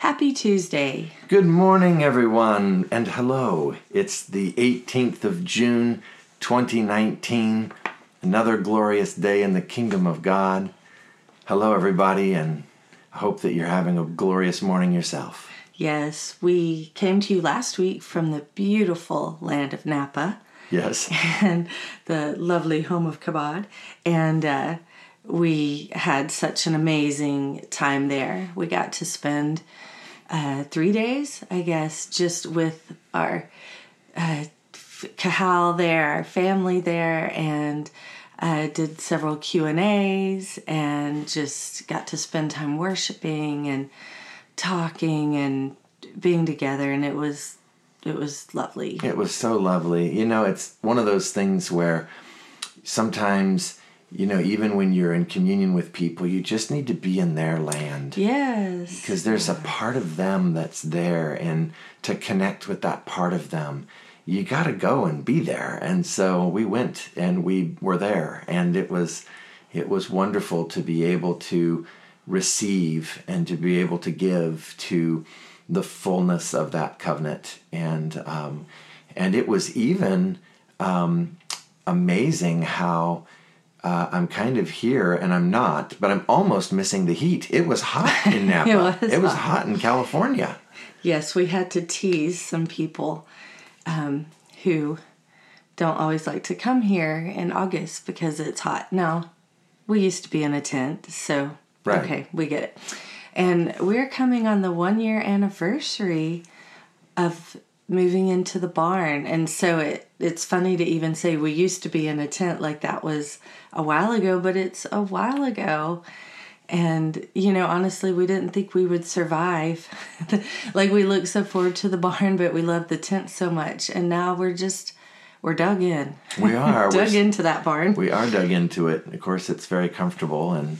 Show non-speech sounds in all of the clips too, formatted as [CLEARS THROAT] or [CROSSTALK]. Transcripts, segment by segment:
Happy Tuesday. Good morning, everyone, and hello. It's the 18th of June, 2019, another glorious day in the kingdom of God. Hello, everybody, and I hope that you're having a glorious morning yourself. Yes, we came to you last week from the beautiful land of Napa Yes. [LAUGHS] and the lovely home of Kabod, and uh, we had such an amazing time there. We got to spend uh, three days, I guess, just with our uh, Kahal there, our family there, and uh, did several Q and A's, and just got to spend time worshiping and talking and being together, and it was it was lovely. It was so lovely. You know, it's one of those things where sometimes, you know, even when you're in communion with people, you just need to be in their land. Yes, because there's a part of them that's there and to connect with that part of them you got to go and be there. And so we went and we were there and it was it was wonderful to be able to receive and to be able to give to the fullness of that covenant. And um, and it was even um, amazing how uh, I'm kind of here and I'm not, but I'm almost missing the heat. It was hot [LAUGHS] in Napa. It was hot in California. Yes, we had to tease some people um, who don't always like to come here in August because it's hot. Now, we used to be in a tent, so Right. okay, we get it. And we're coming on the one year anniversary of moving into the barn. And so it it's funny to even say we used to be in a tent like that was a while ago, but it's a while ago. And you know, honestly, we didn't think we would survive. [LAUGHS] like we look so forward to the barn, but we love the tent so much. And now we're just we're dug in. We [LAUGHS] are. dug We're- into that barn. We are dug into it. Of course, it's very comfortable and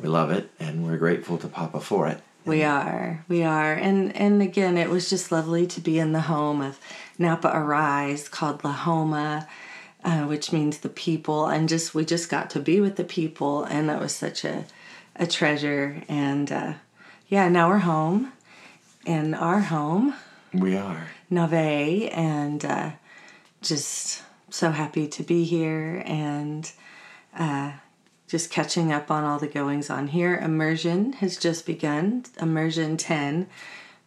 we love it and we're grateful to Papa for it. We are, we are, and and again, it was just lovely to be in the home of Napa Arise, called La Homa, uh, which means the people, and just we just got to be with the people, and that was such a a treasure. And uh, yeah, now we're home, in our home, We are. Nave, and uh, just so happy to be here. And uh, just catching up on all the goings on here. Immersion has just begun. Immersion 10.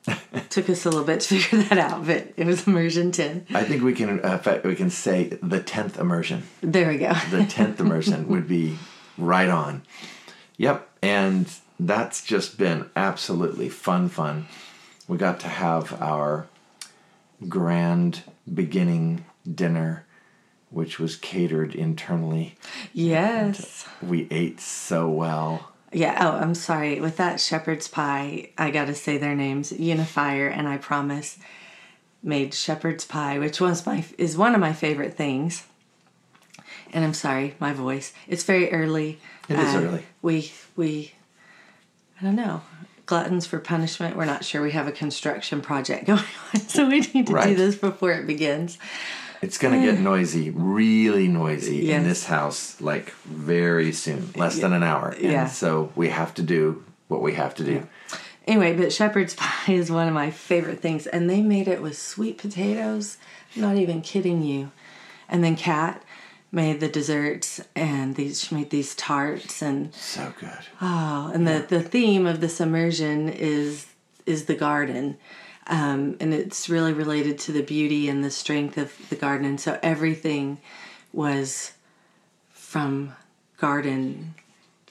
[LAUGHS] Took us a little bit to figure that out, but it was immersion 10. I think we can uh, we can say the 10th immersion. There we go. the 10th immersion [LAUGHS] would be right on. Yep, and that's just been absolutely fun, fun. We got to have our grand beginning dinner, which was catered internally. yes. We ate so well. Yeah, oh, I'm sorry. With that shepherd's pie, I got to say their names. Unifier and I promise made shepherd's pie, which was my is one of my favorite things. And I'm sorry, my voice. It's very early. It is uh, early. We we I don't know. Gluttons for punishment. We're not sure. We have a construction project [LAUGHS] going on, so we need to do this before it begins. It's going to get [SIGHS] noisy, really noisy Yes. in this house, like very soon, less than an hour. And Yeah. so we have to do what we have to do. Anyway, but shepherd's pie is one of my favorite things, and they made it with sweet potatoes. I'm not even kidding you. And then Kat made the desserts, and these she made these tarts, and So good. oh, and the the theme of this immersion is is the garden, um, and it's really related to the beauty and the strength of the garden. And so everything was from garden,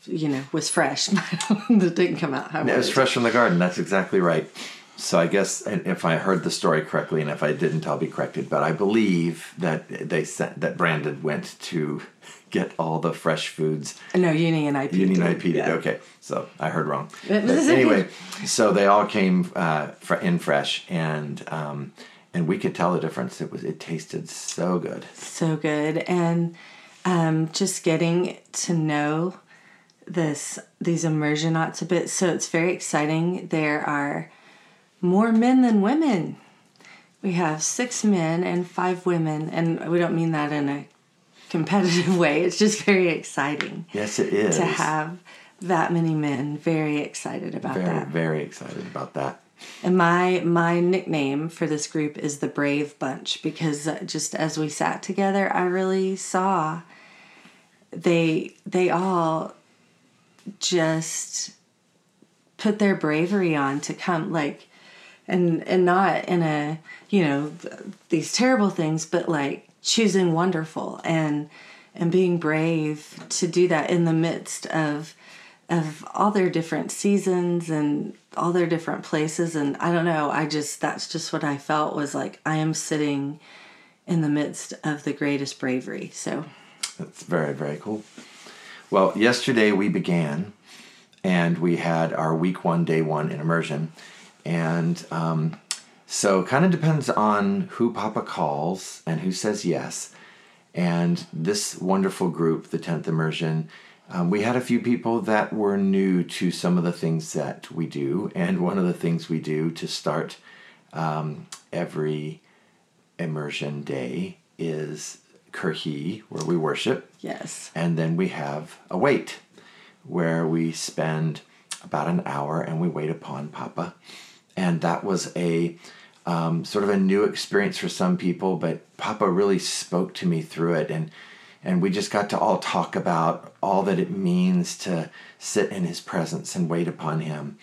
you know, was fresh. [LAUGHS] that didn't come out. how It was fresh from the garden. That's exactly right. So I guess if I heard the story correctly, and if I didn't, I'll be corrected. But I believe that they sent that Brandon went to [LAUGHS] get all the fresh foods. No, Uni and I. peed Union it. IP did. Yeah. Okay, so I heard wrong. But anyway, so they all came uh, in fresh, and um, and we could tell the difference. It was it tasted so good. So good, and um, just getting to know this these immersionauts a bit. So it's very exciting. There are more men than women. We have six men and five women, and we don't mean that in a competitive [LAUGHS] way. It's just very exciting Yes, it is. to have that many men. Very excited about very that. very excited about that. And my my nickname for this group is the Brave Bunch because uh, just as we sat together, I really saw they they all just put their bravery on to come like and and not in a you know these terrible things but like choosing wonderful and and being brave to do that in the midst of of all their different seasons and all their different places. And I don't know I just that's just what I felt was like I am sitting in the midst of the greatest bravery. So that's very very cool. Well yesterday we began and we had our week one day one in immersion and um, so kind of depends on who papa calls and who says yes and this wonderful group the 10th immersion um, we had a few people that were new to some of the things that we do, and one of the things we do to start um, every immersion day is Kirhi, where we worship. Yes. And then we have a wait, where we spend about an hour and we wait upon Papa. And that was a um, sort of a new experience for some people, but Papa really spoke to me through it. And and we just got to all talk about all that it means to sit in his presence and wait upon him.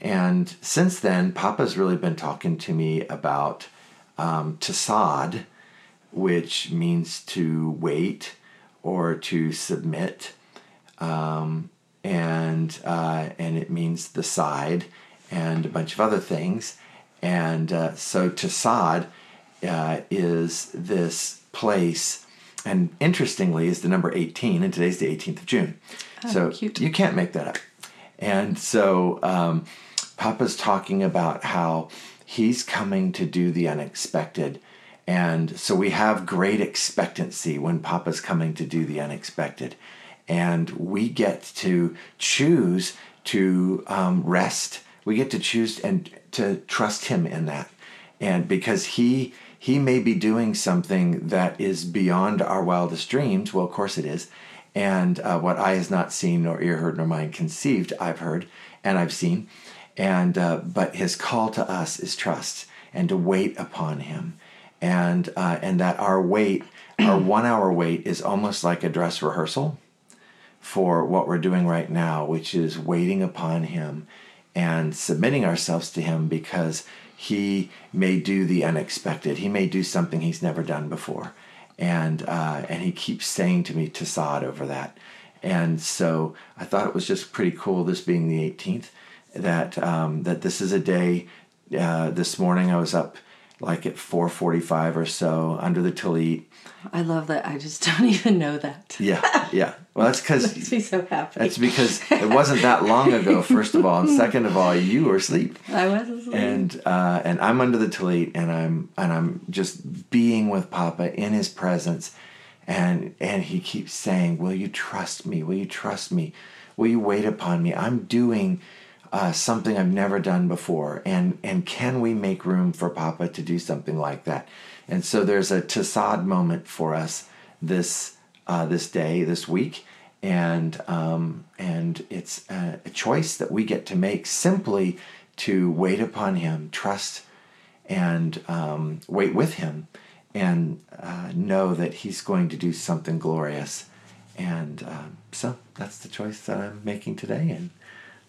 And since then, Papa's really been talking to me about um, tasad, which means to wait or to submit, um, and uh, and it means the side and a bunch of other things. And uh, so tasad uh, is this place and interestingly is the number 18 and today's the 18th of june oh, so cute. you can't make that up and so um, papa's talking about how he's coming to do the unexpected and so we have great expectancy when papa's coming to do the unexpected and we get to choose to um, rest we get to choose and to trust him in that and because he he may be doing something that is beyond our wildest dreams. Well, of course it is. And uh, what eye has not seen, nor ear heard, nor mind conceived, I've heard and I've seen. And uh, but his call to us is trust and to wait upon him, and uh, and that our wait, our [CLEARS THROAT] one hour wait, is almost like a dress rehearsal for what we're doing right now, which is waiting upon him and submitting ourselves to him because he may do the unexpected. He may do something he's never done before, and uh, and he keeps saying to me "tasad" over that. And so I thought it was just pretty cool. This being the 18th, that um, that this is a day. Uh, this morning I was up like at 4:45 or so under the tallit. I love that. I just [LAUGHS] don't even know that. Yeah, yeah. Well, that's [LAUGHS] because makes me so happy. That's because it wasn't that long ago. [LAUGHS] First of all, and second of all, you were asleep. I was asleep. And uh, and I'm under the tallit, and I'm and I'm just being with Papa in His presence, and and He keeps saying, "Will you trust me? Will you trust me? Will you wait upon me? I'm doing." Uh, something I've never done before, and and can we make room for Papa to do something like that? And so there's a Tasad moment for us this uh, this day, this week, and um, and it's a, a choice that we get to make simply to wait upon Him, trust, and um, wait with Him, and uh, know that He's going to do something glorious. And um, so that's the choice that I'm making today, and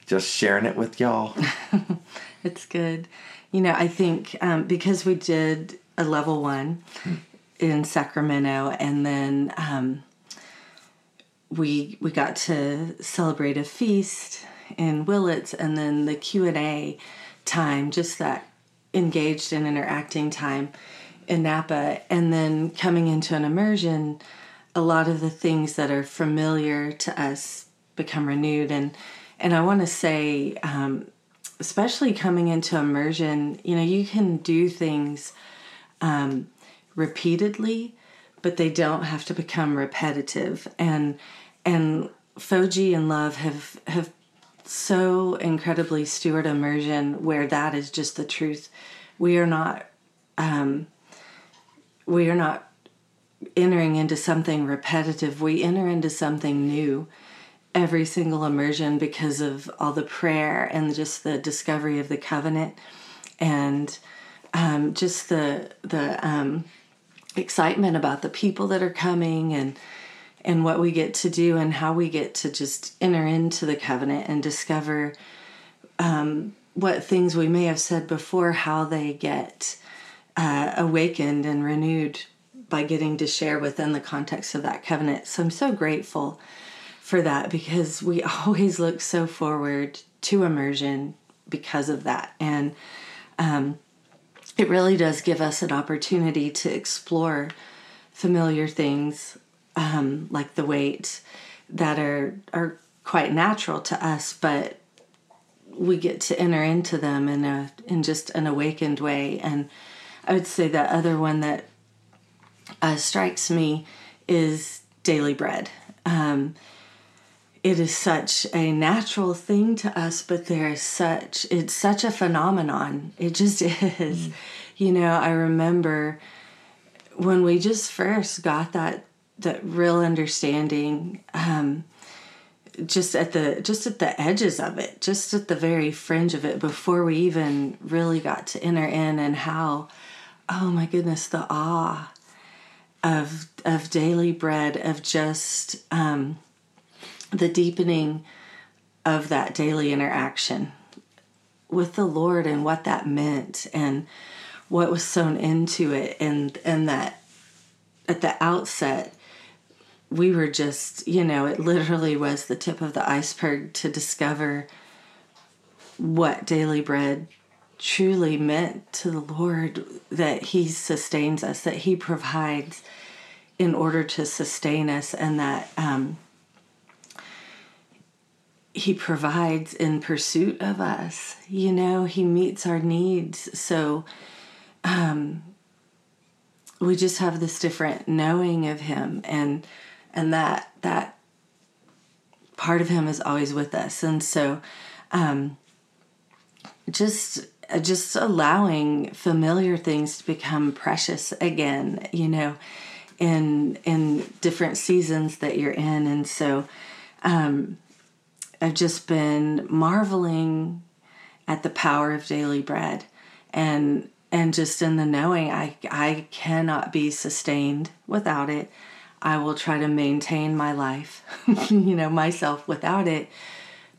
just sharing it with y'all. [LAUGHS] it's good. You know, I think um, because we did a level one in Sacramento, and then um, we we got to celebrate a feast in Willits, and then the Q and A time, just that engaged and interacting time in Napa, and then coming into an immersion, a lot of the things that are familiar to us become renewed and and I want to say, um, especially coming into immersion, you know, you can do things um, repeatedly, but they don't have to become repetitive. And and Foji and Love have have so incredibly steward immersion where that is just the truth. We are not um, we are not entering into something repetitive. We enter into something new every single immersion because of all the prayer and just the discovery of the covenant and um, just the the um, excitement about the people that are coming and and what we get to do and how we get to just enter into the covenant and discover um, what things we may have said before, how they get uh, awakened and renewed by getting to share within the context of that covenant. So I'm so grateful for that because we [LAUGHS] always look so forward to immersion because of that. And um, it really does give us an opportunity to explore familiar things um, like the wait that are are quite natural to us, but we get to enter into them in a in just an awakened way. And I would say the other one that uh, strikes me is daily bread. Um, it is such a natural thing to us, but there is such it's such a phenomenon. It just [LAUGHS] is. Mm. You know, I remember when we just first got that that real understanding um, just at the just at the edges of it just at the very fringe of it before we even really got to enter in and how oh my goodness the awe of of daily bread of just um, the deepening of that daily interaction with the lord and what that meant and what was sewn into it. And and that at the outset we were just, you know, it literally was the tip of the iceberg to discover what daily bread truly meant to the Lord that He sustains us, that He provides in order to sustain us, and that um, He provides in pursuit of us. You know, He meets our needs. So um, we just have this different knowing of Him. And and that that part of him is always with us and so um, just just allowing familiar things to become precious again you know in in different seasons that you're in and so um, i've just been marveling at the power of daily bread and and just in the knowing i i cannot be sustained without it I will try to maintain my life, [LAUGHS] you know, myself without it.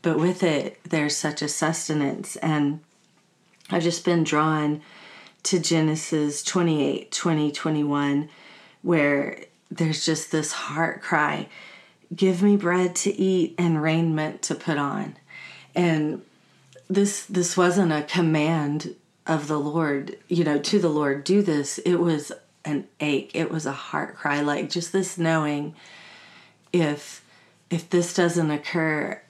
But with it, there's such a sustenance. And I've just been drawn to Genesis 28 20, 21, where there's just this heart cry give me bread to eat and raiment to put on. And this this wasn't a command of the Lord, you know, to the Lord, do this. It was an ache. It was a heart cry, like just this knowing if if this doesn't occur,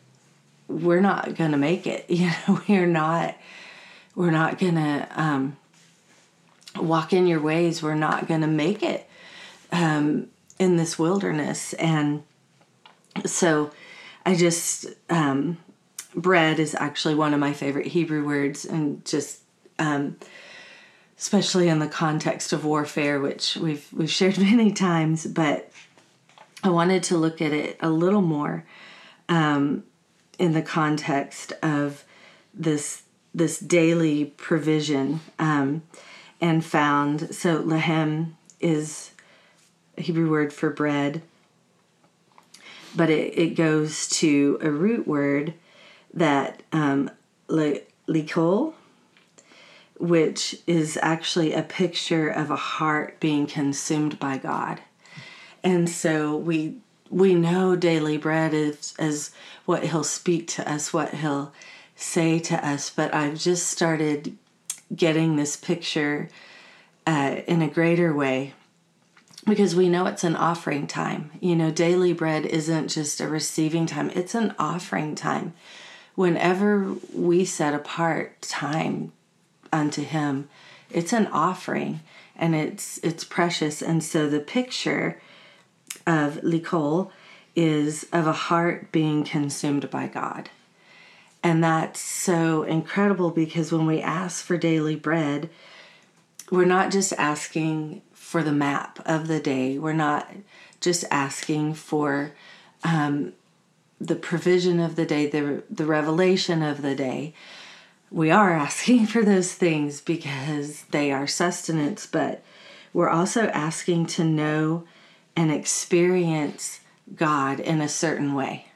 we're not gonna make it. [LAUGHS] You know, we're not we're not gonna um, walk in your ways. We're not gonna make it um, in this wilderness. And so, I just um, bread is actually one of my favorite Hebrew words, and just um, especially in the context of warfare, which we've we've shared [LAUGHS] many times. But I wanted to look at it a little more um, in the context of this this daily provision, um, and found so lehem is a Hebrew word for bread, but it, it goes to a root word that um, which is actually a picture of a heart being consumed by God. And so we we know daily bread is as what he'll speak to us, what he'll say to us, but I've just started getting this picture uh, in a greater way because we know it's an offering time. You know, daily bread isn't just a receiving time, it's an offering time. Whenever we set apart time unto him it's an offering and it's it's precious and so the picture of likol is of a heart being consumed by god and that's so incredible because when we ask for daily bread we're not just asking for the map of the day we're not just asking for um, the provision of the day the, the revelation of the day we are [LAUGHS] asking for those things because they are sustenance, but we're also asking to know and experience God in a certain way.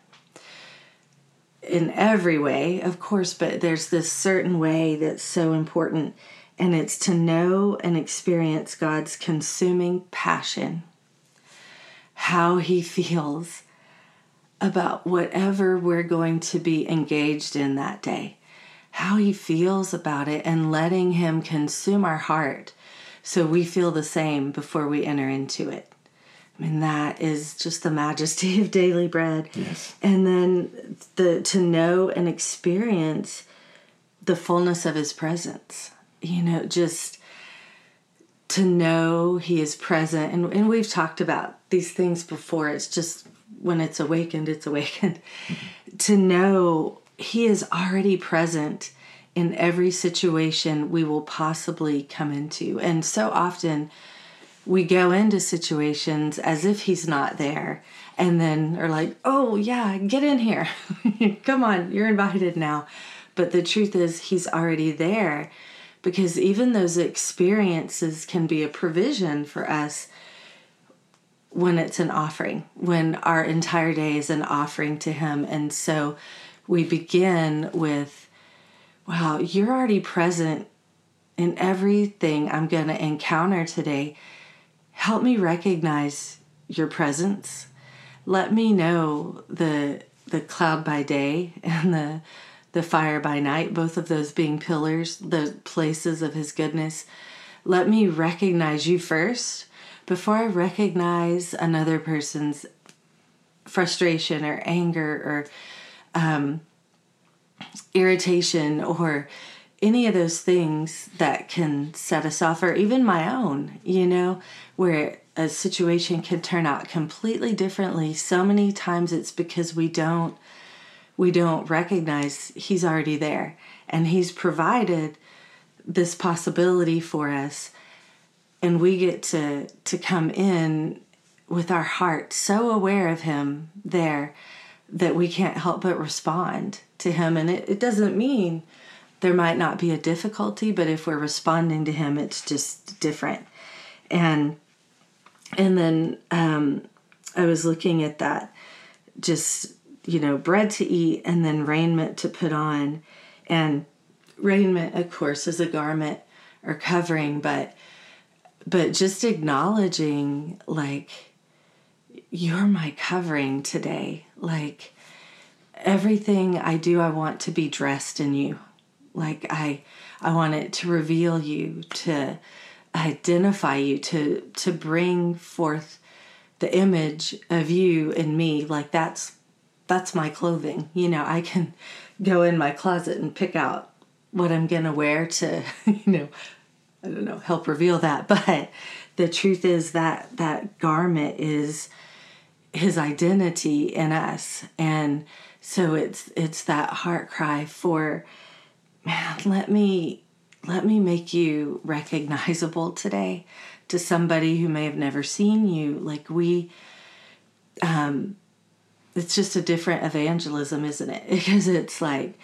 In every way, of course, but there's this certain way that's so important, and it's to know and experience God's consuming passion, how He feels about whatever we're going to be engaged in that day, how He feels about it, and letting Him consume our heart so we feel the same before we enter into it. I mean, that is just the majesty of daily bread. Yes. And then the to know and experience the fullness of his presence. You know, just to know he is present. And, and we've talked about these things before. It's just when it's awakened, it's awakened. Mm-hmm. [LAUGHS] To know he is already present in every situation we will possibly come into. And so often, we go into situations as if he's not there and then are like, oh, yeah, get in here. [LAUGHS] Come on, you're invited now. But the truth is, he's already there because even those experiences can be a provision for us when it's an offering, when our entire day is an offering to him. And so we begin with, wow, you're already present in everything I'm going to encounter today help me recognize your presence. Let me know the the cloud by day [LAUGHS] and the the fire by night, both of those being pillars, the places of his goodness. Let me recognize you first before I recognize another person's frustration or anger or um, irritation or any of those things that can set us off, or even my own, you know, where a situation can turn out completely differently. So many times it's because we don't we don't recognize he's already there. And he's provided this possibility for us. And we get to to come in with our heart so aware of him there that we can't help but respond to him. And it, it doesn't mean there might not be a difficulty, but if we're responding to him, it's just different. And and then um, I was looking at that, just you know, bread to eat and then raiment to put on, and raiment, of course, is a garment or covering, but but just acknowledging like you're my covering today, like everything I do, I want to be dressed in you. Like i i want it to reveal you to identify you to to bring forth the image of you and me. Like that's that's my clothing. You know i can [LAUGHS] go in my closet and pick out what i'm going to wear to [LAUGHS] you know i don't know help reveal that. [LAUGHS] But the truth is that that garment is his identity in us. And so it's it's that heart cry for man, let me let me make you recognizable today to somebody who may have never seen you. Like we um it's just a different evangelism, isn't it? [LAUGHS] Because it's like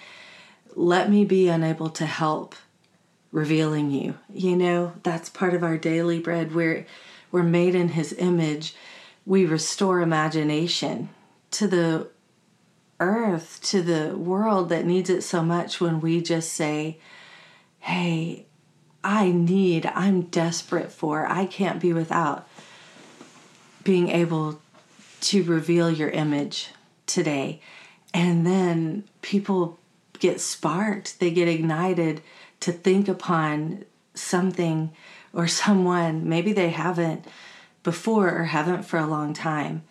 let me be unable to help revealing you. You know, that's part of our daily bread. We're we're made in his image. We restore imagination to the earth to the world that needs it so much when we just say, Hey, I need, I'm desperate for, I can't be without being able to reveal your image today. And then people get sparked, they get ignited to think upon something or someone maybe they haven't before or haven't for a long time.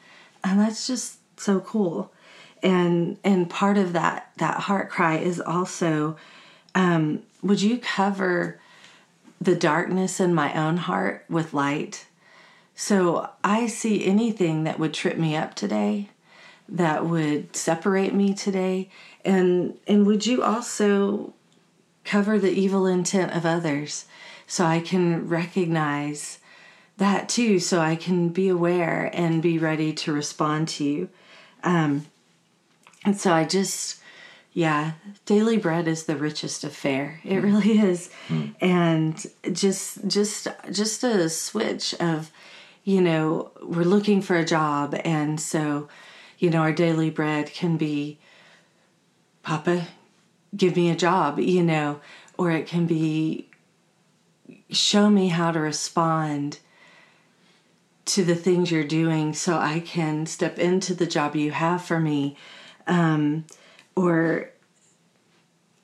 And that's just so cool and and part of that that heart cry is also um, would you cover the darkness in my own heart with light so i see anything that would trip me up today that would separate me today and and would you also cover the evil intent of others so i can recognize that too so i can be aware and be ready to respond to you um, and so I just, yeah, daily bread is the richest affair. It really is. And just just just a switch of, you know, we're looking for a job and so, you know, our daily bread can be Papa, give me a job, you know, or it can be show me how to respond to the things you're doing so I can step into the job you have for me. Um, or,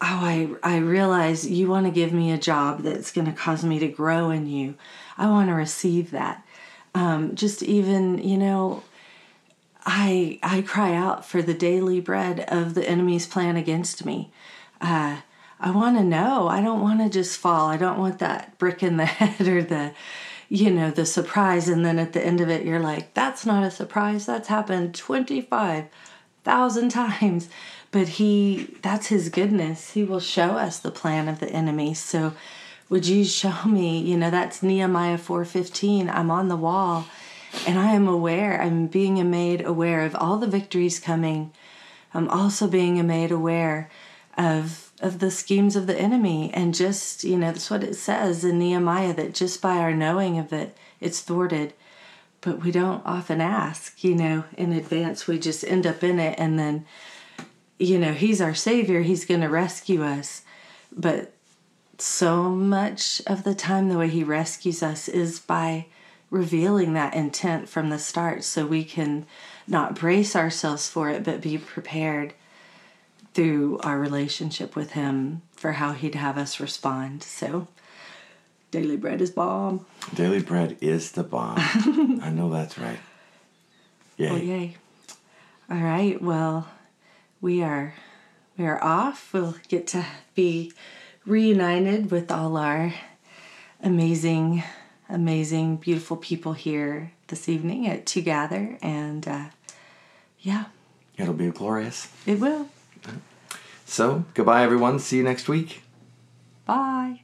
oh, I, I realize you want to give me a job that's going to cause me to grow in you. I want to receive that. Um, just even, you know, I I cry out for the daily bread of the enemy's plan against me. Uh, I want to know. I don't want to just fall. I don't want that brick in the [LAUGHS] head or the, you know, the surprise. And then at the end of it, you're like, that's not a surprise. That's happened 25,000 times. But he, that's his goodness. He will show us the plan of the enemy. So would you show me, you know, that's Nehemiah 4.15. I'm on the wall and I am aware, I'm being made aware of all the victories coming. I'm also being made aware of of the schemes of the enemy and just you know that's what it says in nehemiah that just by our knowing of it it's thwarted but we don't often ask you know in advance we just end up in it and then you know he's our savior he's going to rescue us but so much of the time the way he rescues us is by revealing that intent from the start so we can not brace ourselves for it but be prepared through our relationship with him for how he'd have us respond. So daily bread is bomb. Daily bread is the bomb. [LAUGHS] I know that's right. Yay. Oh yay. All right, well we are we are off. We'll get to be reunited with all our amazing, amazing, beautiful people here this evening at Together and uh yeah, It'll be glorious. it will. So, goodbye, everyone. See you next week. Bye.